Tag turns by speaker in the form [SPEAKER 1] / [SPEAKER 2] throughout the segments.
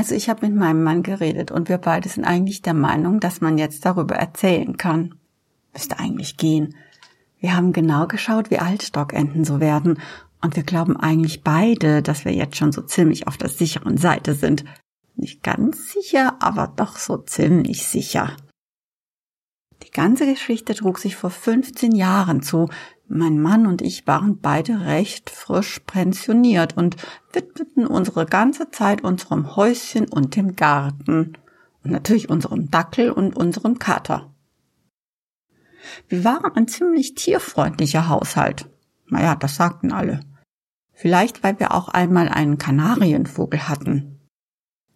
[SPEAKER 1] Also ich habe mit meinem Mann geredet und wir beide sind eigentlich der Meinung, dass man jetzt darüber erzählen kann. Müsste eigentlich gehen. Wir haben genau geschaut, wie alt Stockenten so werden und wir glauben eigentlich beide, dass wir jetzt schon so ziemlich auf der sicheren Seite sind. Nicht ganz sicher, aber doch so ziemlich sicher. Die ganze Geschichte trug sich vor 15 Jahren zu. Mein Mann und ich waren beide recht frisch pensioniert und widmeten unsere ganze Zeit unserem Häuschen und dem Garten und natürlich unserem Dackel und unserem Kater. Wir waren ein ziemlich tierfreundlicher Haushalt. Naja, das sagten alle. Vielleicht, weil wir auch einmal einen Kanarienvogel hatten.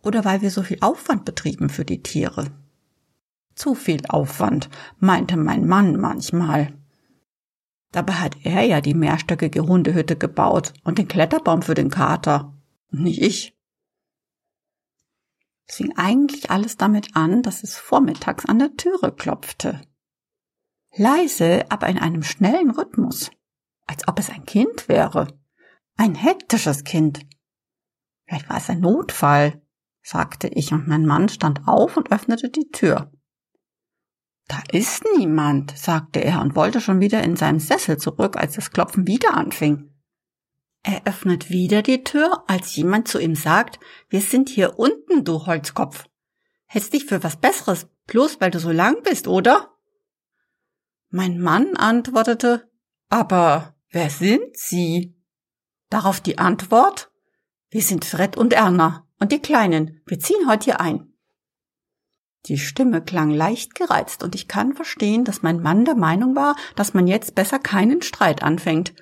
[SPEAKER 1] Oder weil wir so viel Aufwand betrieben für die Tiere. Zu viel Aufwand, meinte mein Mann manchmal. Dabei hat er ja die mehrstöckige Hundehütte gebaut und den Kletterbaum für den Kater. Und nicht ich. Es fing eigentlich alles damit an, dass es vormittags an der Türe klopfte. Leise, aber in einem schnellen Rhythmus. Als ob es ein Kind wäre. Ein hektisches Kind. Vielleicht war es ein Notfall, sagte ich, und mein Mann stand auf und öffnete die Tür. Da ist niemand, sagte er und wollte schon wieder in seinem Sessel zurück, als das Klopfen wieder anfing. Er öffnet wieder die Tür, als jemand zu ihm sagt, wir sind hier unten, du Holzkopf. Hältst dich für was Besseres, bloß weil du so lang bist, oder? Mein Mann antwortete, aber wer sind Sie? Darauf die Antwort, wir sind Fred und Erna und die Kleinen, wir ziehen heute hier ein. Die Stimme klang leicht gereizt, und ich kann verstehen, dass mein Mann der Meinung war, dass man jetzt besser keinen Streit anfängt.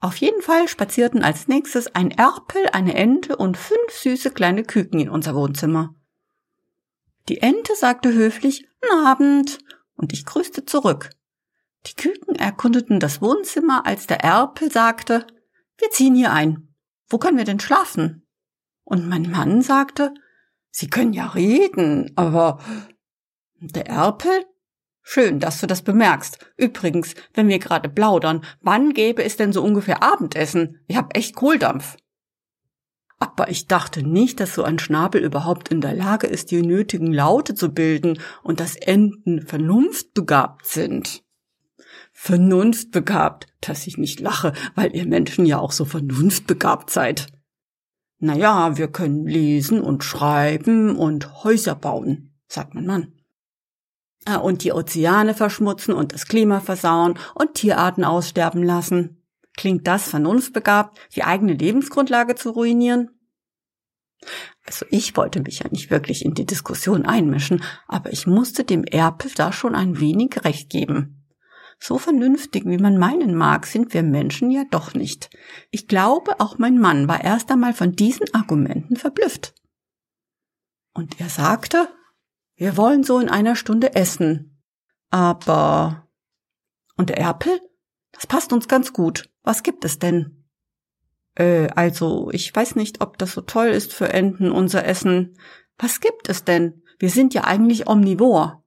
[SPEAKER 1] Auf jeden Fall spazierten als nächstes ein Erpel, eine Ente und fünf süße kleine Küken in unser Wohnzimmer. Die Ente sagte höflich Guten Abend, und ich grüßte zurück. Die Küken erkundeten das Wohnzimmer, als der Erpel sagte Wir ziehen hier ein. Wo können wir denn schlafen? Und mein Mann sagte Sie können ja reden, aber der Erpel? Schön, dass du das bemerkst. Übrigens, wenn wir gerade plaudern, wann gäbe es denn so ungefähr Abendessen? Ich hab echt Kohldampf. Aber ich dachte nicht, dass so ein Schnabel überhaupt in der Lage ist, die nötigen Laute zu bilden und dass Enten vernunftbegabt sind. Vernunftbegabt, dass ich nicht lache, weil ihr Menschen ja auch so vernunftbegabt seid. Naja, wir können lesen und schreiben und Häuser bauen, sagt mein Mann. Äh, und die Ozeane verschmutzen und das Klima versauen und Tierarten aussterben lassen. Klingt das vernunftbegabt, die eigene Lebensgrundlage zu ruinieren? Also ich wollte mich ja nicht wirklich in die Diskussion einmischen, aber ich musste dem Erpel da schon ein wenig recht geben. So vernünftig, wie man meinen mag, sind wir Menschen ja doch nicht. Ich glaube, auch mein Mann war erst einmal von diesen Argumenten verblüfft. Und er sagte, wir wollen so in einer Stunde essen. Aber. Und der Erpel? Das passt uns ganz gut. Was gibt es denn? Äh, also, ich weiß nicht, ob das so toll ist für Enten, unser Essen. Was gibt es denn? Wir sind ja eigentlich omnivor.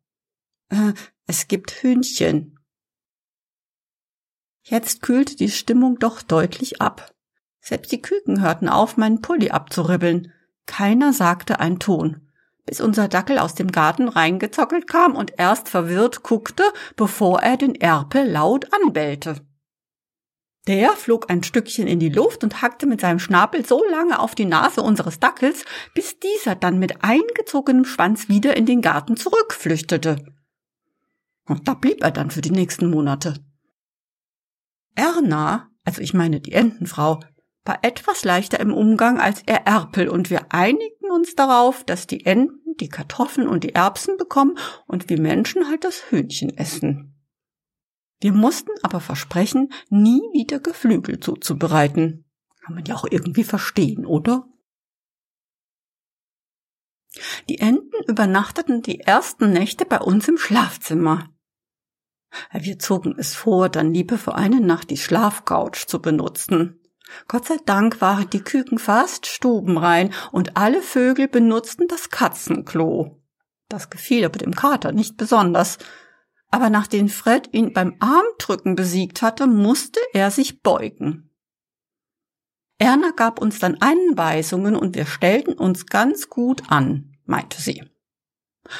[SPEAKER 1] Äh, es gibt Hühnchen. Jetzt kühlte die Stimmung doch deutlich ab. Selbst die Küken hörten auf, meinen Pulli abzuribbeln. Keiner sagte ein Ton, bis unser Dackel aus dem Garten reingezockelt kam und erst verwirrt guckte, bevor er den Erpel laut anbellte. Der flog ein Stückchen in die Luft und hackte mit seinem Schnabel so lange auf die Nase unseres Dackels, bis dieser dann mit eingezogenem Schwanz wieder in den Garten zurückflüchtete. Und da blieb er dann für die nächsten Monate. Erna, also ich meine die Entenfrau, war etwas leichter im Umgang als er Erpel und wir einigten uns darauf, dass die Enten die Kartoffeln und die Erbsen bekommen und wir Menschen halt das Hühnchen essen. Wir mussten aber versprechen, nie wieder Geflügel zuzubereiten. Kann man ja auch irgendwie verstehen, oder? Die Enten übernachteten die ersten Nächte bei uns im Schlafzimmer. Wir zogen es vor, dann lieber für eine Nacht die Schlafcouch zu benutzen. Gott sei Dank waren die Küken fast stubenrein und alle Vögel benutzten das Katzenklo. Das gefiel aber dem Kater nicht besonders. Aber nachdem Fred ihn beim Armdrücken besiegt hatte, musste er sich beugen. Erna gab uns dann Anweisungen und wir stellten uns ganz gut an, meinte sie.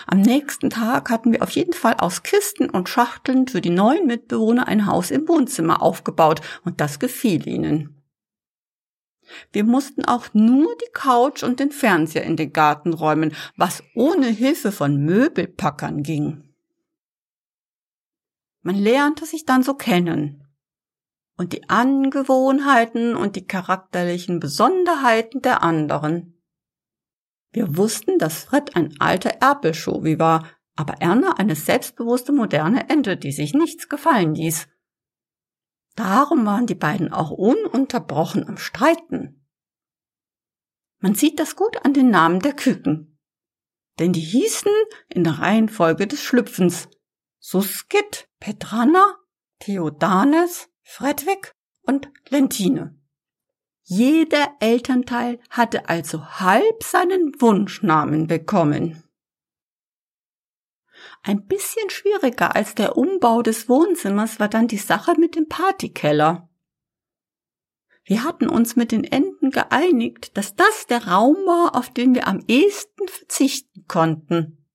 [SPEAKER 1] Am nächsten Tag hatten wir auf jeden Fall aus Kisten und Schachteln für die neuen Mitbewohner ein Haus im Wohnzimmer aufgebaut und das gefiel ihnen. Wir mussten auch nur die Couch und den Fernseher in den Garten räumen, was ohne Hilfe von Möbelpackern ging. Man lernte sich dann so kennen und die Angewohnheiten und die charakterlichen Besonderheiten der anderen. Wir wussten, dass Fred ein alter Erpelschowi war, aber Erna eine selbstbewusste moderne Ente, die sich nichts gefallen ließ. Darum waren die beiden auch ununterbrochen am Streiten. Man sieht das gut an den Namen der Küken. Denn die hießen in der Reihenfolge des Schlüpfens Suskit, Petrana, Theodanes, Fredwig und Lentine. Jeder Elternteil hatte also halb seinen Wunschnamen bekommen. Ein bisschen schwieriger als der Umbau des Wohnzimmers war dann die Sache mit dem Partykeller. Wir hatten uns mit den Enten geeinigt, dass das der Raum war, auf den wir am ehesten verzichten konnten.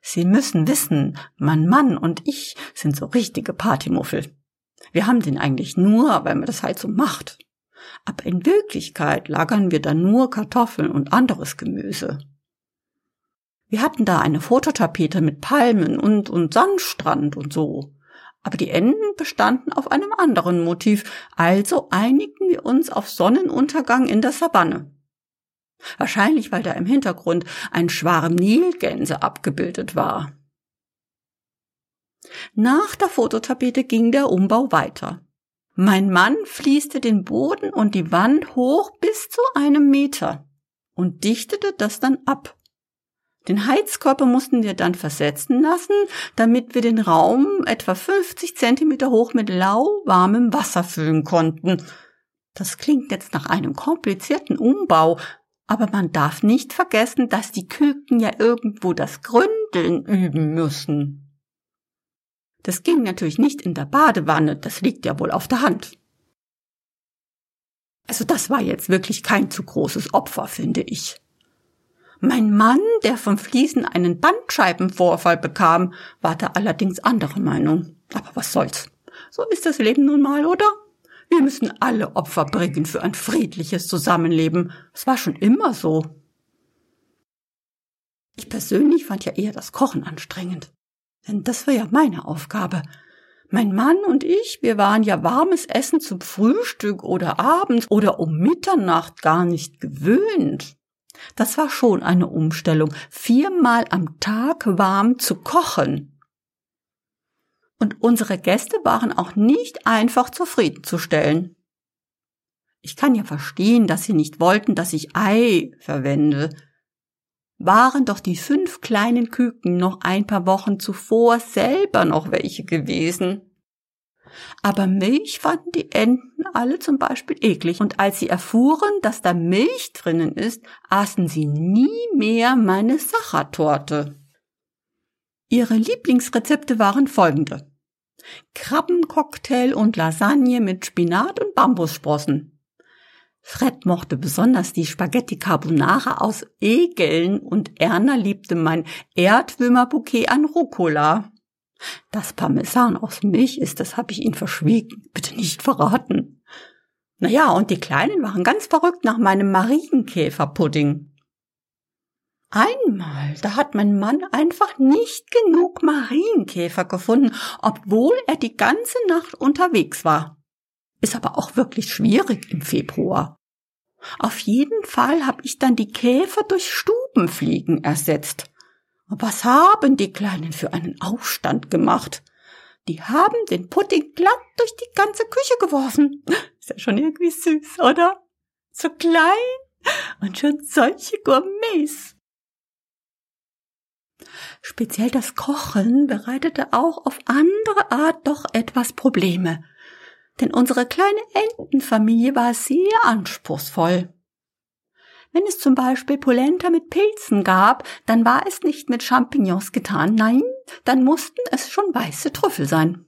[SPEAKER 1] Sie müssen wissen, mein Mann und ich sind so richtige Partymuffel. Wir haben den eigentlich nur, weil man das halt so macht. Aber in Wirklichkeit lagern wir da nur Kartoffeln und anderes Gemüse. Wir hatten da eine Fototapete mit Palmen und, und Sandstrand und so. Aber die Enden bestanden auf einem anderen Motiv, also einigten wir uns auf Sonnenuntergang in der Savanne. Wahrscheinlich, weil da im Hintergrund ein Schwarm Nilgänse abgebildet war. Nach der Fototapete ging der Umbau weiter. Mein Mann fließte den Boden und die Wand hoch bis zu einem Meter und dichtete das dann ab. Den Heizkörper mussten wir dann versetzen lassen, damit wir den Raum etwa 50 Zentimeter hoch mit lauwarmem Wasser füllen konnten. Das klingt jetzt nach einem komplizierten Umbau, aber man darf nicht vergessen, dass die Küken ja irgendwo das Gründeln üben müssen. Das ging natürlich nicht in der Badewanne, das liegt ja wohl auf der Hand. Also das war jetzt wirklich kein zu großes Opfer, finde ich. Mein Mann, der vom Fließen einen Bandscheibenvorfall bekam, war da allerdings anderer Meinung. Aber was soll's? So ist das Leben nun mal, oder? Wir müssen alle Opfer bringen für ein friedliches Zusammenleben. Es war schon immer so. Ich persönlich fand ja eher das Kochen anstrengend. Denn das war ja meine Aufgabe. Mein Mann und ich, wir waren ja warmes Essen zum Frühstück oder abends oder um Mitternacht gar nicht gewöhnt. Das war schon eine Umstellung, viermal am Tag warm zu kochen. Und unsere Gäste waren auch nicht einfach zufriedenzustellen. Ich kann ja verstehen, dass sie nicht wollten, dass ich Ei verwende. Waren doch die fünf kleinen Küken noch ein paar Wochen zuvor selber noch welche gewesen. Aber Milch fanden die Enten alle zum Beispiel eklig, und als sie erfuhren, dass da Milch drinnen ist, aßen sie nie mehr meine Sachertorte. Ihre Lieblingsrezepte waren folgende. Krabbencocktail und Lasagne mit Spinat und Bambussprossen. Fred mochte besonders die Spaghetti Carbonara aus Egeln und Erna liebte mein Erdwürmerbouquet an Rucola. Das Parmesan aus Milch ist, das habe ich Ihnen verschwiegen. Bitte nicht verraten. Naja, und die Kleinen waren ganz verrückt nach meinem Marienkäferpudding. Einmal, da hat mein Mann einfach nicht genug Marienkäfer gefunden, obwohl er die ganze Nacht unterwegs war. Ist aber auch wirklich schwierig im Februar. Auf jeden Fall habe ich dann die Käfer durch Stubenfliegen ersetzt. Was haben die Kleinen für einen Aufstand gemacht? Die haben den Pudding glatt durch die ganze Küche geworfen. Ist ja schon irgendwie süß, oder? So klein und schon solche Gourmets. Speziell das Kochen bereitete auch auf andere Art doch etwas Probleme. Denn unsere kleine Entenfamilie war sehr anspruchsvoll. Wenn es zum Beispiel Polenta mit Pilzen gab, dann war es nicht mit Champignons getan, nein, dann mussten es schon weiße Trüffel sein.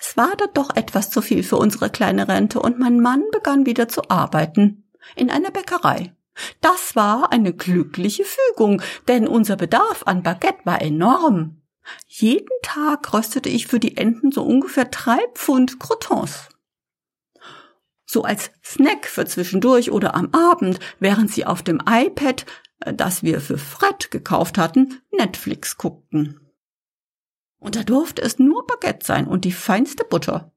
[SPEAKER 1] Es war da doch etwas zu viel für unsere kleine Rente und mein Mann begann wieder zu arbeiten. In einer Bäckerei. Das war eine glückliche Fügung, denn unser Bedarf an Baguette war enorm. Jeden Tag röstete ich für die Enten so ungefähr drei Pfund Croutons. So als Snack für zwischendurch oder am Abend, während sie auf dem iPad, äh, das wir für Fred gekauft hatten, Netflix guckten. Und da durfte es nur Baguette sein und die feinste Butter.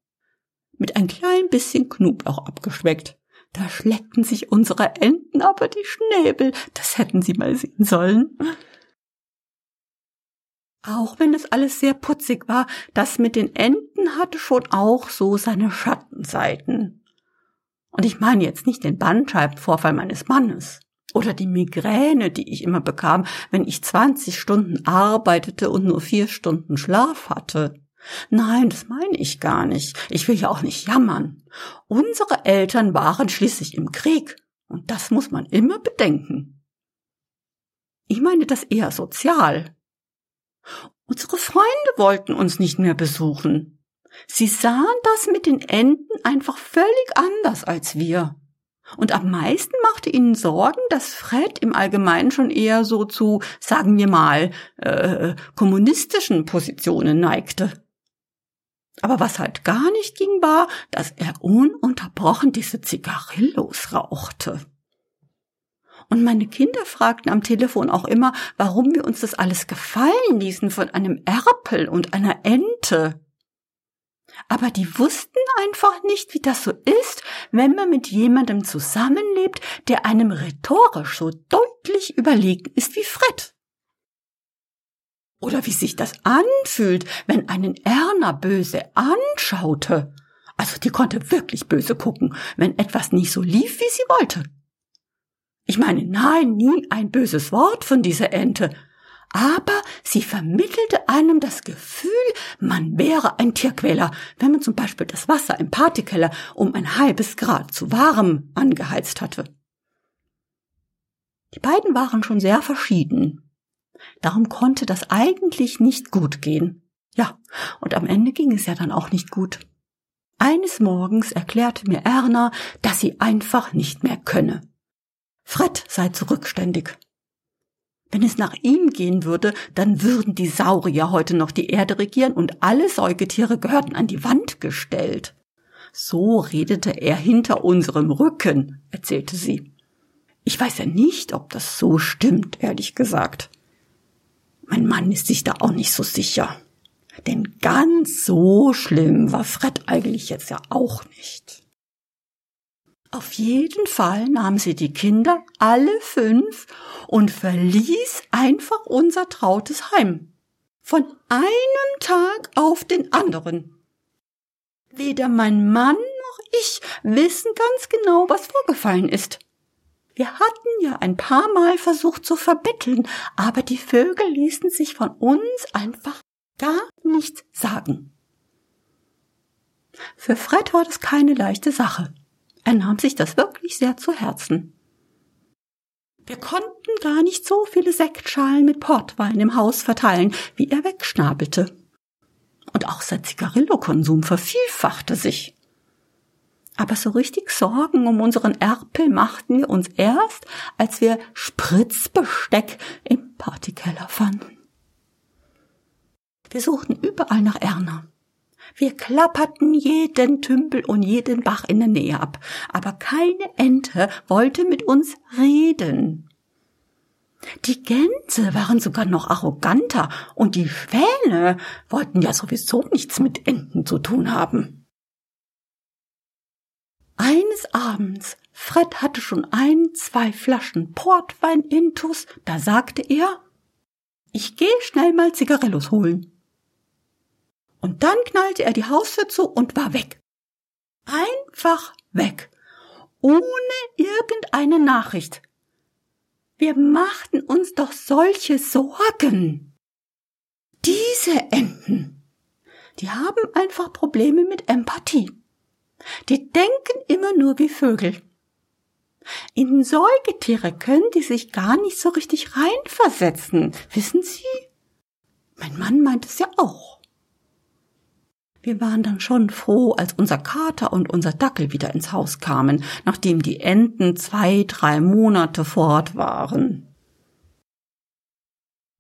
[SPEAKER 1] Mit ein klein bisschen Knoblauch abgeschmeckt. Da schleckten sich unsere Enten aber die Schnäbel. Das hätten Sie mal sehen sollen. Auch wenn es alles sehr putzig war, das mit den Enten hatte schon auch so seine Schattenseiten. Und ich meine jetzt nicht den Bandscheibenvorfall meines Mannes oder die Migräne, die ich immer bekam, wenn ich 20 Stunden arbeitete und nur vier Stunden Schlaf hatte. Nein, das meine ich gar nicht. Ich will ja auch nicht jammern. Unsere Eltern waren schließlich im Krieg, und das muss man immer bedenken. Ich meine das eher sozial. Unsere Freunde wollten uns nicht mehr besuchen. Sie sahen das mit den Enten einfach völlig anders als wir. Und am meisten machte ihnen Sorgen, dass Fred im Allgemeinen schon eher so zu, sagen wir mal, äh, kommunistischen Positionen neigte. Aber was halt gar nicht ging, war, dass er ununterbrochen diese Zigarillos rauchte. Und meine Kinder fragten am Telefon auch immer, warum wir uns das alles gefallen ließen von einem Erpel und einer Ente. Aber die wussten einfach nicht, wie das so ist, wenn man mit jemandem zusammenlebt, der einem rhetorisch so deutlich überlegen ist wie Fred. Oder wie sich das anfühlt, wenn einen Erna böse anschaute. Also die konnte wirklich böse gucken, wenn etwas nicht so lief, wie sie wollte. Ich meine, nein, nie ein böses Wort von dieser Ente. Aber sie vermittelte einem das Gefühl, man wäre ein Tierquäler, wenn man zum Beispiel das Wasser im Partykeller um ein halbes Grad zu warm angeheizt hatte. Die beiden waren schon sehr verschieden. Darum konnte das eigentlich nicht gut gehen. Ja, und am Ende ging es ja dann auch nicht gut. Eines Morgens erklärte mir Erna, dass sie einfach nicht mehr könne. Fred sei zurückständig. Wenn es nach ihm gehen würde, dann würden die Saurier heute noch die Erde regieren und alle Säugetiere gehörten an die Wand gestellt. So redete er hinter unserem Rücken, erzählte sie. Ich weiß ja nicht, ob das so stimmt, ehrlich gesagt. Mein Mann ist sich da auch nicht so sicher. Denn ganz so schlimm war Fred eigentlich jetzt ja auch nicht. Auf jeden Fall nahm sie die Kinder, alle fünf, und verließ einfach unser trautes Heim. Von einem Tag auf den anderen. Weder mein Mann noch ich wissen ganz genau, was vorgefallen ist. Wir hatten ja ein paar Mal versucht zu verbetteln, aber die Vögel ließen sich von uns einfach gar nichts sagen. Für Fred war das keine leichte Sache. Er nahm sich das wirklich sehr zu Herzen. Wir konnten gar nicht so viele Sektschalen mit Portwein im Haus verteilen, wie er wegschnabelte. Und auch sein Zigarillokonsum vervielfachte sich. Aber so richtig Sorgen um unseren Erpel machten wir uns erst, als wir Spritzbesteck im Partykeller fanden. Wir suchten überall nach Erna. Wir klapperten jeden Tümpel und jeden Bach in der Nähe ab, aber keine Ente wollte mit uns reden. Die Gänse waren sogar noch arroganter und die Schwäne wollten ja sowieso nichts mit Enten zu tun haben. Eines Abends, Fred hatte schon ein, zwei Flaschen Portwein intus, da sagte er, ich gehe schnell mal Zigarillos holen. Und dann knallte er die Haustür zu und war weg. Einfach weg. Ohne irgendeine Nachricht. Wir machten uns doch solche Sorgen. Diese Enten, die haben einfach Probleme mit Empathie. Die denken immer nur wie Vögel. In Säugetiere können die sich gar nicht so richtig reinversetzen, wissen Sie? Mein Mann meint es ja auch. Wir waren dann schon froh, als unser Kater und unser Dackel wieder ins Haus kamen, nachdem die Enten zwei, drei Monate fort waren.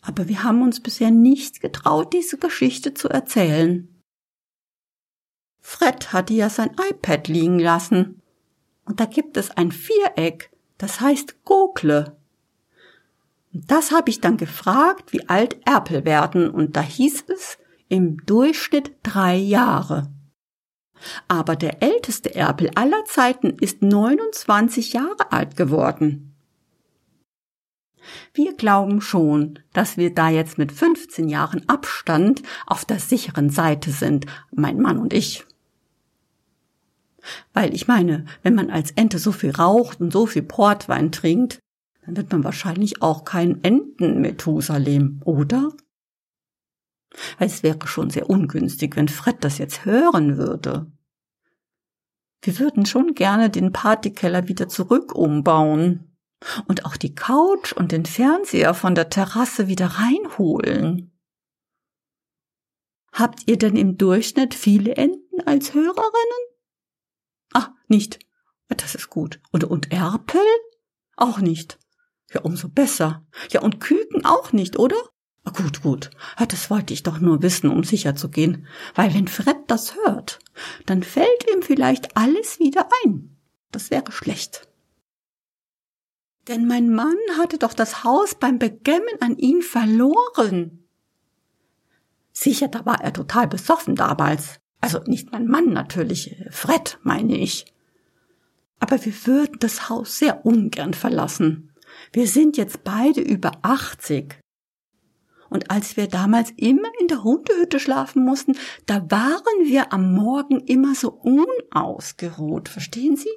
[SPEAKER 1] Aber wir haben uns bisher nicht getraut, diese Geschichte zu erzählen. Fred hatte ja sein iPad liegen lassen. Und da gibt es ein Viereck, das heißt Gokle. Und das habe ich dann gefragt, wie alt Erpel werden, und da hieß es im Durchschnitt drei Jahre. Aber der älteste Erpel aller Zeiten ist 29 Jahre alt geworden. Wir glauben schon, dass wir da jetzt mit 15 Jahren Abstand auf der sicheren Seite sind, mein Mann und ich. Weil ich meine, wenn man als Ente so viel raucht und so viel Portwein trinkt, dann wird man wahrscheinlich auch kein Enten-Methusalem, oder? Weil es wäre schon sehr ungünstig, wenn Fred das jetzt hören würde. Wir würden schon gerne den Partykeller wieder zurück umbauen und auch die Couch und den Fernseher von der Terrasse wieder reinholen. Habt ihr denn im Durchschnitt viele Enten als Hörerinnen? Ah, nicht. Das ist gut. Und, und Erpel? Auch nicht. Ja, umso besser. Ja, und Küken auch nicht, oder? Gut, gut. Das wollte ich doch nur wissen, um sicher zu gehen. Weil wenn Fred das hört, dann fällt ihm vielleicht alles wieder ein. Das wäre schlecht. Denn mein Mann hatte doch das Haus beim Begemmen an ihn verloren. Sicher, da war er total besoffen damals. Also nicht mein Mann natürlich, Fred meine ich. Aber wir würden das Haus sehr ungern verlassen. Wir sind jetzt beide über 80. Und als wir damals immer in der Hundehütte schlafen mussten, da waren wir am Morgen immer so unausgeruht, verstehen Sie?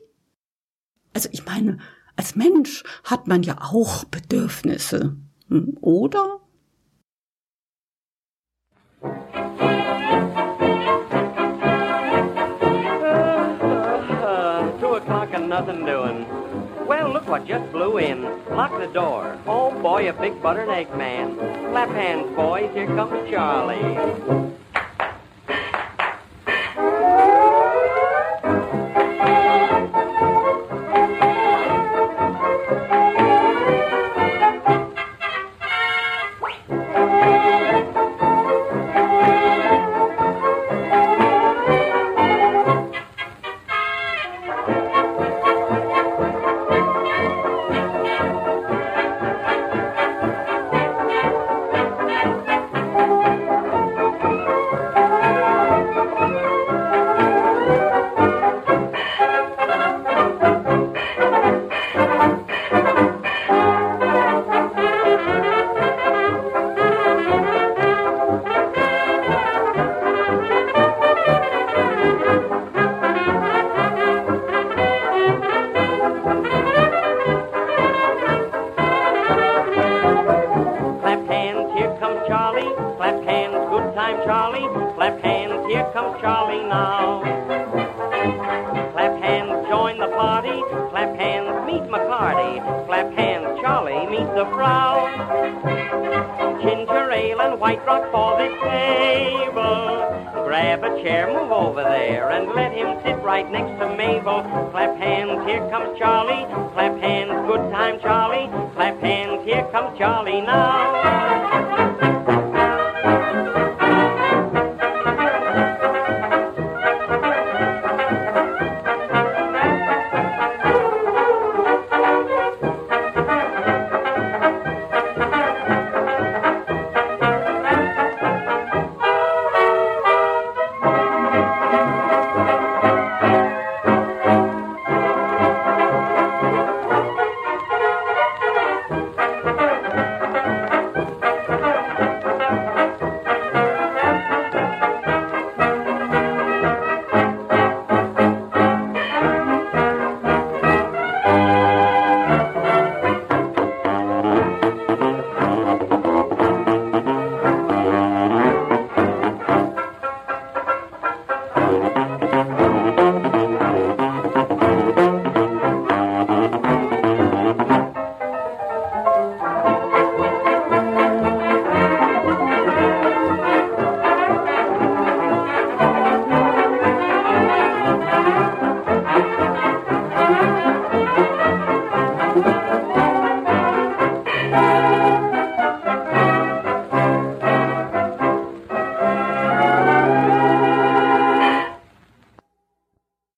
[SPEAKER 1] Also ich meine, als Mensch hat man ja auch Bedürfnisse, hm, oder?
[SPEAKER 2] nothing doing. Well, look what just blew in. Lock the door. Oh, boy, a big butter and egg man. Clap hands, boys. Here comes Charlie. Charlie. Clap hands, here comes Charlie now. Clap hands, join the party. Clap hands, meet McCarty. Clap hands, Charlie, meet the Frau. Ginger ale and white rock for the table. Grab a chair, move over there, and let him sit right next to Mabel. Clap hands, here comes Charlie. Clap hands, good time, Charlie. Clap hands, here comes Charlie now.